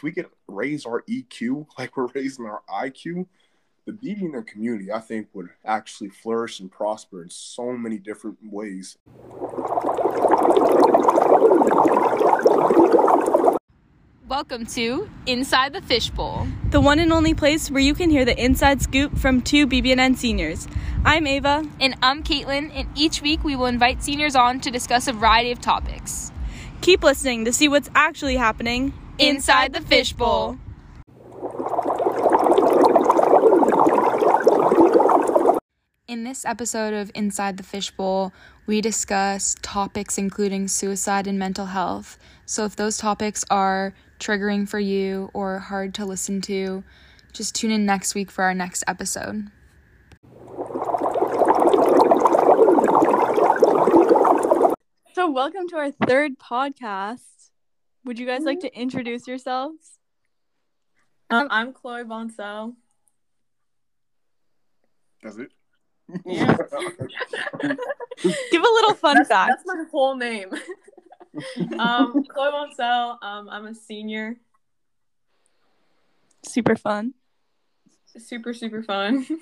if we could raise our EQ like we're raising our IQ, the BBN community, I think, would actually flourish and prosper in so many different ways. Welcome to Inside the Fishbowl. the one and only place where you can hear the inside scoop from two BBNN seniors. I'm Ava. And I'm Caitlin, and each week we will invite seniors on to discuss a variety of topics. Keep listening to see what's actually happening Inside the Fishbowl. In this episode of Inside the Fishbowl, we discuss topics including suicide and mental health. So if those topics are triggering for you or hard to listen to, just tune in next week for our next episode. So, welcome to our third podcast. Would you guys like to introduce yourselves? Um, I'm Chloe Bancel. That's it. Yeah. Give a little fun That's, fact. that's my whole name. um, Chloe Bancel. Um, I'm a senior. Super fun. Super super fun.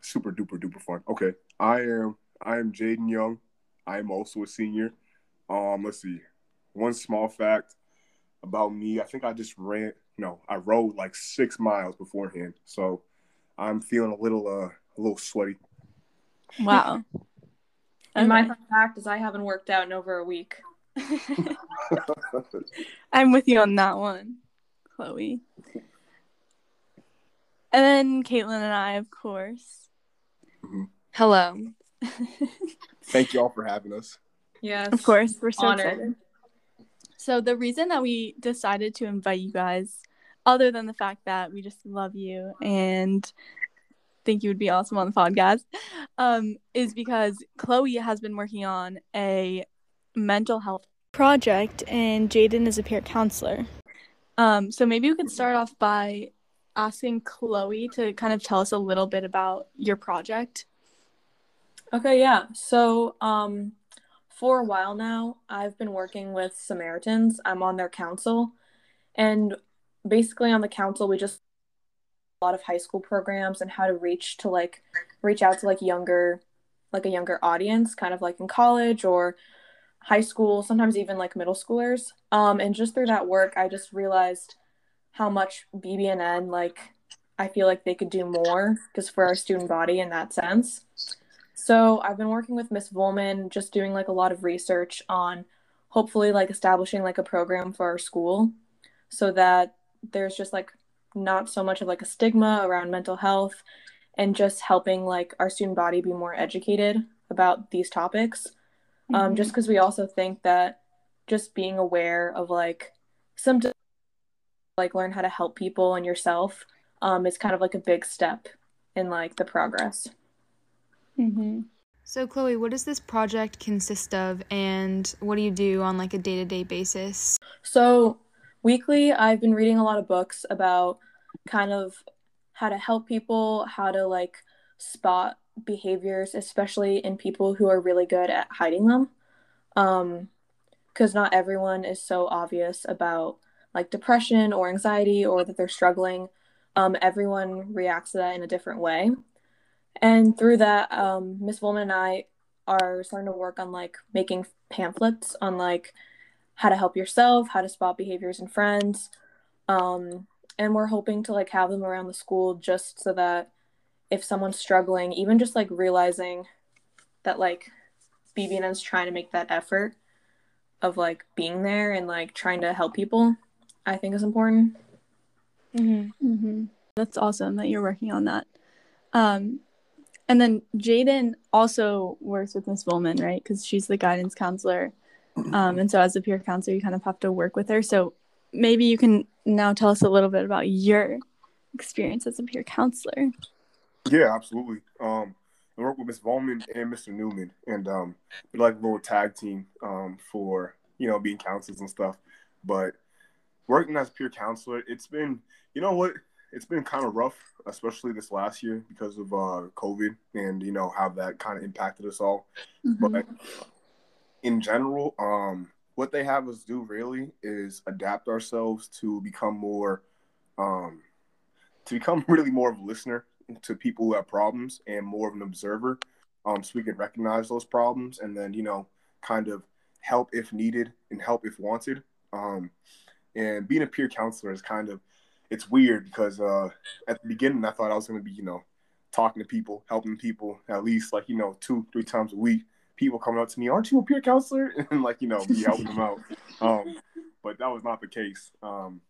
Super duper duper fun. Okay, I am I am Jaden Young. I am also a senior. Um, let's see. One small fact about me. I think I just ran. No, I rode like six miles beforehand, so I'm feeling a little uh a little sweaty. Wow. And my fun fact is I haven't worked out in over a week. I'm with you on that one, Chloe. And then Caitlin and I, of course. Hello. Thank you all for having us. Yes. Of course, we're so Honored. excited. So the reason that we decided to invite you guys, other than the fact that we just love you and think you would be awesome on the podcast, um, is because Chloe has been working on a mental health project, and Jaden is a peer counselor. Um, so maybe we could start off by asking Chloe to kind of tell us a little bit about your project. Okay, yeah. So, um, for a while now, I've been working with Samaritans. I'm on their council, and basically on the council, we just a lot of high school programs and how to reach to like reach out to like younger, like a younger audience, kind of like in college or high school, sometimes even like middle schoolers. Um, and just through that work, I just realized how much BBNN like I feel like they could do more just for our student body in that sense. So I've been working with Miss Volman, just doing like a lot of research on hopefully like establishing like a program for our school so that there's just like not so much of like a stigma around mental health and just helping like our student body be more educated about these topics. Um, just because we also think that just being aware of like symptoms, like learn how to help people and yourself, um, is kind of like a big step in like the progress. Mm-hmm. So, Chloe, what does this project consist of, and what do you do on like a day to day basis? So, weekly, I've been reading a lot of books about kind of how to help people, how to like spot behaviors, especially in people who are really good at hiding them. Um, because not everyone is so obvious about like depression or anxiety or that they're struggling. Um, everyone reacts to that in a different way. And through that, um, Miss Volman and I are starting to work on like making pamphlets on like how to help yourself, how to spot behaviors in friends. Um, and we're hoping to like have them around the school just so that if someone's struggling, even just like realizing that like BBN is trying to make that effort of like being there and like trying to help people, I think is important. Mm-hmm. Mm-hmm. That's awesome that you're working on that. Um, and then Jaden also works with Miss Volman, right? Because she's the guidance counselor. Um, and so as a peer counselor, you kind of have to work with her. So maybe you can now tell us a little bit about your experience as a peer counselor. Yeah, absolutely. Um, I work with Miss Volman and Mr. Newman, and um, we're like a little tag team um, for you know being counselors and stuff. But working as peer counselor, it's been you know what it's been kind of rough, especially this last year because of uh, COVID and you know how that kind of impacted us all. Mm-hmm. But in general, um, what they have us do really is adapt ourselves to become more, um, to become really more of a listener to people who have problems and more of an observer, um, so we can recognize those problems and then you know kind of help if needed and help if wanted. Um, and being a peer counselor is kind of it's weird because uh, at the beginning I thought I was going to be you know talking to people, helping people at least like you know two three times a week people coming up to me, "Aren't you a peer counselor?" and like you know, be helping them out. Um, but that was not the case. Um,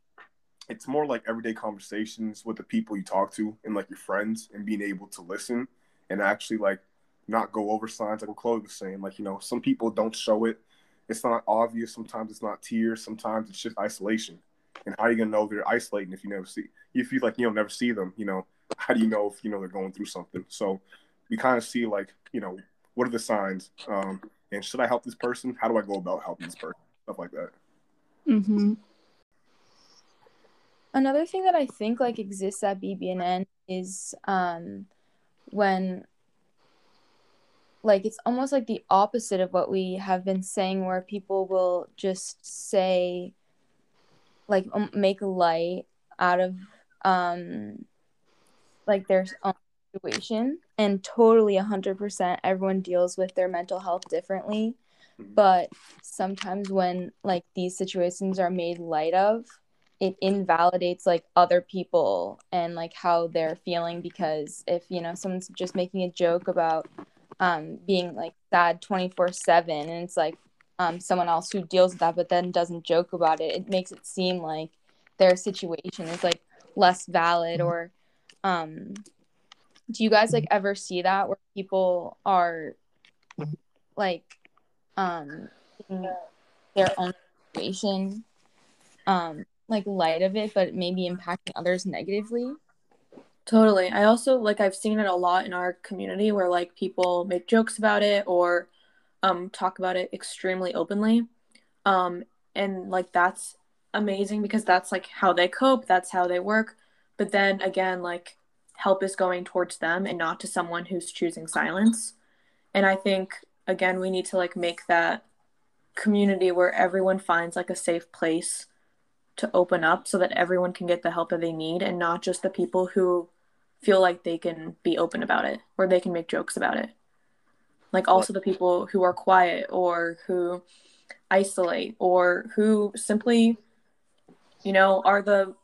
it's more like everyday conversations with the people you talk to and like your friends, and being able to listen and actually like not go over signs like what Chloe was saying. Like you know, some people don't show it. It's not obvious. Sometimes it's not tears. Sometimes it's just isolation. And how are you gonna know they're isolating if you never see? If you like you know never see them, you know, how do you know if you know they're going through something? So we kind of see like you know what are the signs? Um, and should I help this person? How do I go about helping this person? Stuff like that. Mm-hmm. Another thing that I think like exists at BBNN is um, when like it's almost like the opposite of what we have been saying where people will just say like um, make light out of um like their own situation. And totally 100% everyone deals with their mental health differently. But sometimes when like these situations are made light of it invalidates like other people and like how they're feeling. Because if you know someone's just making a joke about um being like sad 24 7 and it's like um someone else who deals with that but then doesn't joke about it it makes it seem like their situation is like less valid mm-hmm. or um do you guys like ever see that where people are like um their own situation um like light of it but maybe impacting others negatively? Totally. I also like i've seen it a lot in our community where like people make jokes about it or um talk about it extremely openly um and like that's amazing because that's like how they cope that's how they work but then again like help is going towards them and not to someone who's choosing silence. And I think again we need to like make that community where everyone finds like a safe place to open up so that everyone can get the help that they need and not just the people who feel like they can be open about it or they can make jokes about it. Like also the people who are quiet or who isolate or who simply you know are the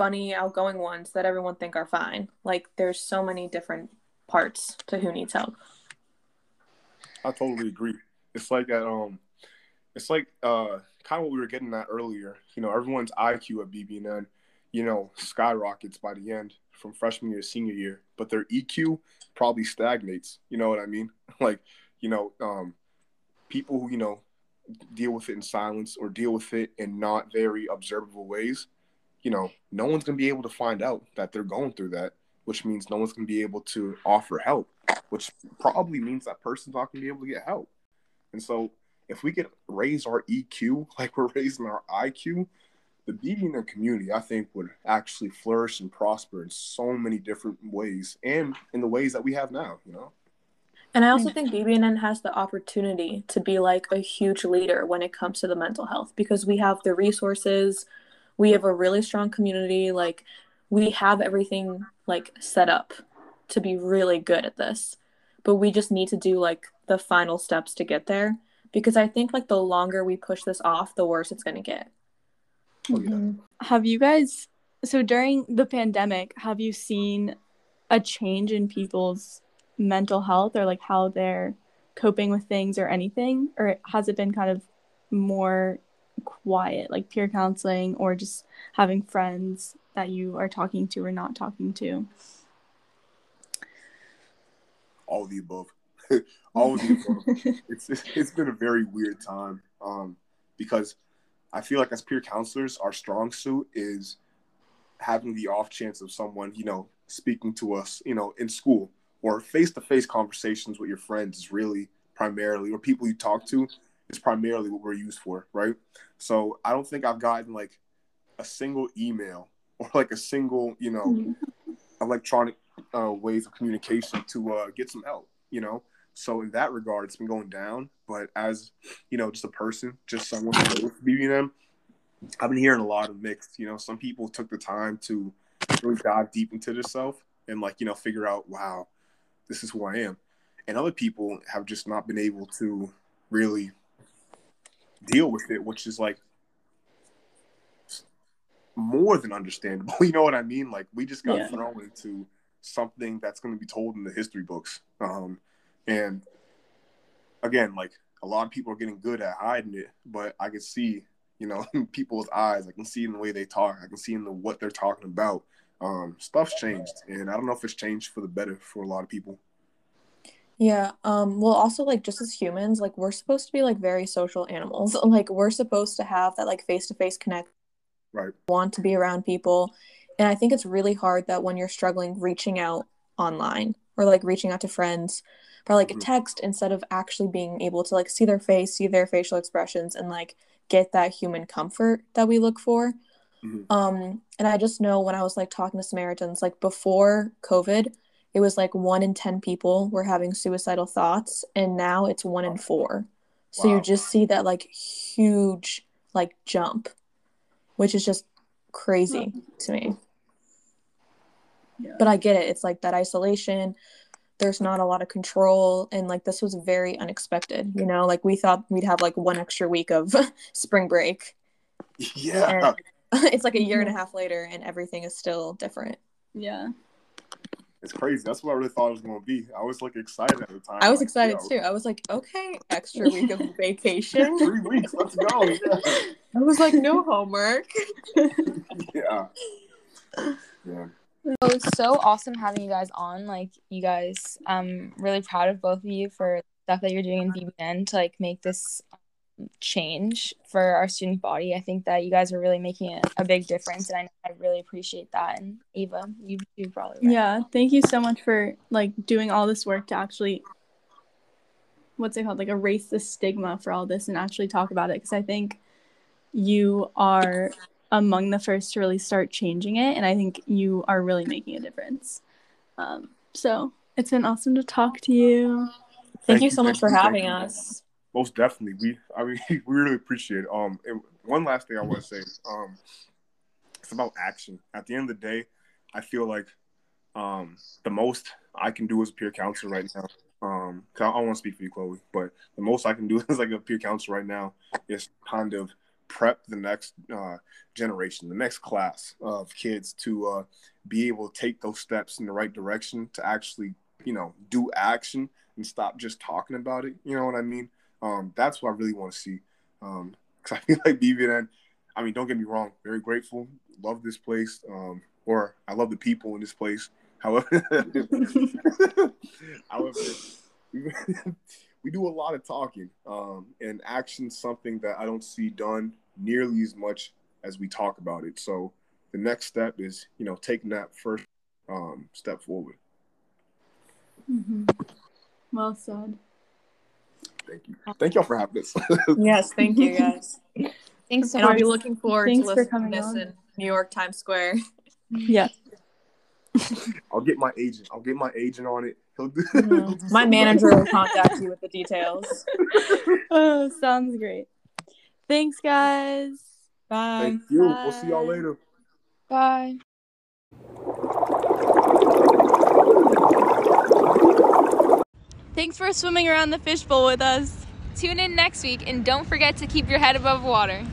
funny, outgoing ones that everyone think are fine. Like there's so many different parts to who needs help. I totally agree. It's like that um it's like uh kind of what we were getting at earlier. You know, everyone's IQ at BBNN, you know, skyrockets by the end from freshman year to senior year, but their EQ probably stagnates. You know what I mean? Like, you know, um people who, you know, deal with it in silence or deal with it in not very observable ways you know, no one's going to be able to find out that they're going through that, which means no one's going to be able to offer help, which probably means that person's not going to be able to get help. And so, if we could raise our EQ like we're raising our IQ, the BBNN community, I think, would actually flourish and prosper in so many different ways and in the ways that we have now, you know? And I also think BBNN has the opportunity to be like a huge leader when it comes to the mental health because we have the resources, we have a really strong community like we have everything like set up to be really good at this. But we just need to do like the final steps to get there because i think like the longer we push this off the worse it's going to get mm-hmm. have you guys so during the pandemic have you seen a change in people's mental health or like how they're coping with things or anything or has it been kind of more quiet, like peer counseling or just having friends that you are talking to or not talking to? All of the above. All of the above. it's, it's been a very weird time um, because I feel like as peer counselors, our strong suit is having the off chance of someone, you know, speaking to us, you know, in school or face to face conversations with your friends is really primarily, or people you talk to is primarily what we're used for, right? So I don't think I've gotten like a single email or like a single, you know, mm-hmm. electronic uh, ways of communication to uh, get some help. You know, So in that regard, it's been going down. But as you know, just a person, just someone who knows BBN, I've been hearing a lot of mixed. You know, some people took the time to really dive deep into themselves and like you know figure out, wow, this is who I am. And other people have just not been able to really deal with it, which is like more than understandable. You know what I mean? Like we just got Yeah. thrown into something that's going to be told in the history books. Um, and again, like a lot of people are getting good at hiding it, but I can see, you know, in people's eyes. I can see in the way they talk. I can see in the what they're talking about. Um, stuff's changed, and I don't know if it's changed for the better for a lot of people. Yeah. Um, well also like just as humans, like we're supposed to be like very social animals. Like we're supposed to have that like face to face connect, Right. want to be around people. And I think it's really hard that when you're struggling reaching out online or like reaching out to friends or like a Mhm. text instead of actually being able to like see their face, see their facial expressions and like get that human comfort that we look for. Mhm. Um, and I just know when I was like talking to Samaritans, like before COVID, it was like one in 10 people were having suicidal thoughts, and now it's one in four. So you just see that like huge like jump, which is just crazy to me. Yeah. But I get it. It's like that isolation. There's not a lot of control, and like this was very unexpected. You know, like we thought we'd have like one extra week of spring break, Yeah. and it's like a year and a mm-hmm. half later, and everything is still different. yeah. It's crazy. That's what I really thought it was going to be. I was like excited at the time. I was Like, excited yo, too. I was like, okay, extra week of vacation. Three weeks. Let's go. Yeah. I was like, no homework. yeah. Yeah. It was so awesome having you guys on. Like you guys, I'm really proud of both of you for stuff that you're doing in BBN to like make this um, change for our student body. I think that you guys are really making a, a big difference, and I, I really appreciate that. And Eva, you you probably right. Yeah, thank you so much for like doing all this work to actually what's it called? Like erase the stigma for all this and actually talk about it because I think you are among the first to really start changing it and I think you are really making a difference. Um so it's been awesome to talk to you. Thank, Thank you you, so much thank for you, thank having you. us. Most definitely. We, I mean, we really appreciate it. Um, and one last thing I want to say. Um, it's about action. At the end of the day, I feel like um the most I can do as a peer counselor right now. Um, 'cause I don't want to speak for you, Chloe, but the most I can do as like a peer counselor right now is kind of prep the next uh, generation, the next class of kids to uh, be able to take those steps in the right direction to actually, you know, do action and stop just talking about it. You know what I mean? Um, that's what I really want to see. Um, cause I feel like BBN, I mean, don't get me wrong, very grateful, love this place, um, or I love the people in this place. However, however, we, we do a lot of talking, um, and action's something that I don't see done nearly as much as we talk about it. So the next step is, you know, taking that first um, step forward. Mm-hmm. Well said. Thank you. Thank y'all for having us. Yes, thank you guys. Thanks so and I'll be looking forward Thanks to for listening to this on. in New York Times Square. Yeah. I'll get my agent. I'll get my agent on it. He'll do. Mhm. My manager will contact you with the details. oh, sounds great. Thanks guys. Bye. Thank you. We'll see y'all later. Bye. Thanks for swimming around the fishbowl with us. Tune in next week and don't forget to keep your head above water.